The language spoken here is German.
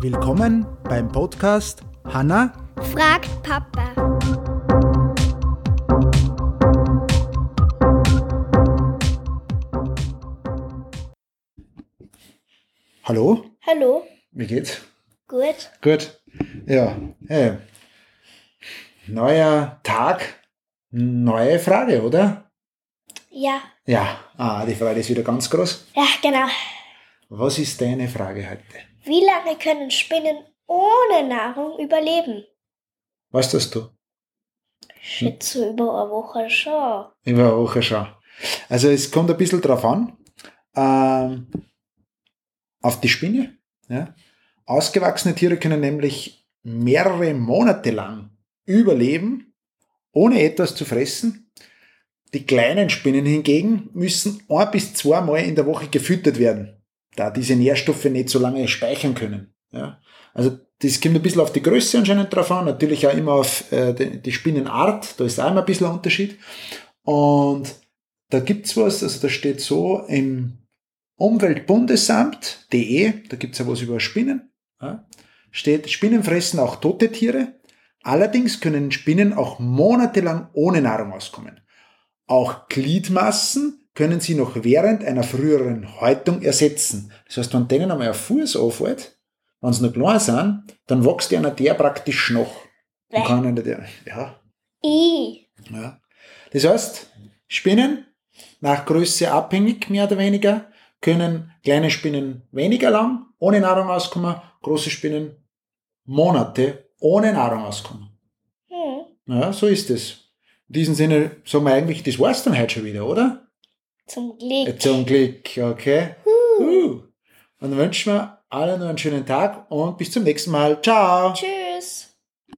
Willkommen beim Podcast Hanna fragt Papa. Hallo, Hallo, wie geht's? gut. Gut. Ja, hey. neuer Tag, neue Frage, oder? Ja, Ja, ah, die Frage ist wieder ganz groß. ja, genau. Was ist deine Frage heute? Wie lange können Spinnen ohne Nahrung überleben? Weißt das du? Schätze über eine Woche schon. Über eine Woche schon. Also es kommt ein bisschen drauf an, ähm, auf die Spinne. Ja. Ausgewachsene Tiere können nämlich mehrere Monate lang überleben, ohne etwas zu fressen. Die kleinen Spinnen hingegen müssen ein bis zweimal in der Woche gefüttert werden, da diese Nährstoffe nicht so lange speichern können. Ja. Also das kommt ein bisschen auf die Größe anscheinend drauf an, natürlich auch immer auf äh, die, Spinnenart, da ist auch immer ein bisschen ein Unterschied. Und da gibt's was, also da steht so im Umweltbundesamt.de, da gibt's ja was über Spinnen, ja, steht, Spinnen fressen auch tote Tiere, allerdings können Spinnen auch monatelang ohne Nahrung auskommen. Auch Gliedmassen können sie noch während einer früheren Häutung ersetzen. Das heißt, wenn denen einmal ein Fuß auffällt, wenn sie noch klein sind, dann wächst einer der praktisch noch. Dann kann einer der, ja, I. ja. Das heißt, Spinnen, nach Größe abhängig, mehr oder weniger, können kleine Spinnen weniger lang ohne Nahrung auskommen, große Spinnen Monate ohne Nahrung auskommen. Hm. Ja, so ist es. In diesem Sinne sagen wir eigentlich, das war's dann heute schon wieder, oder? Zum Glück. Zum Glück, okay. Uh. Und dann wünschen wir allen noch einen schönen Tag und bis zum nächsten Mal. Ciao. Tschüss.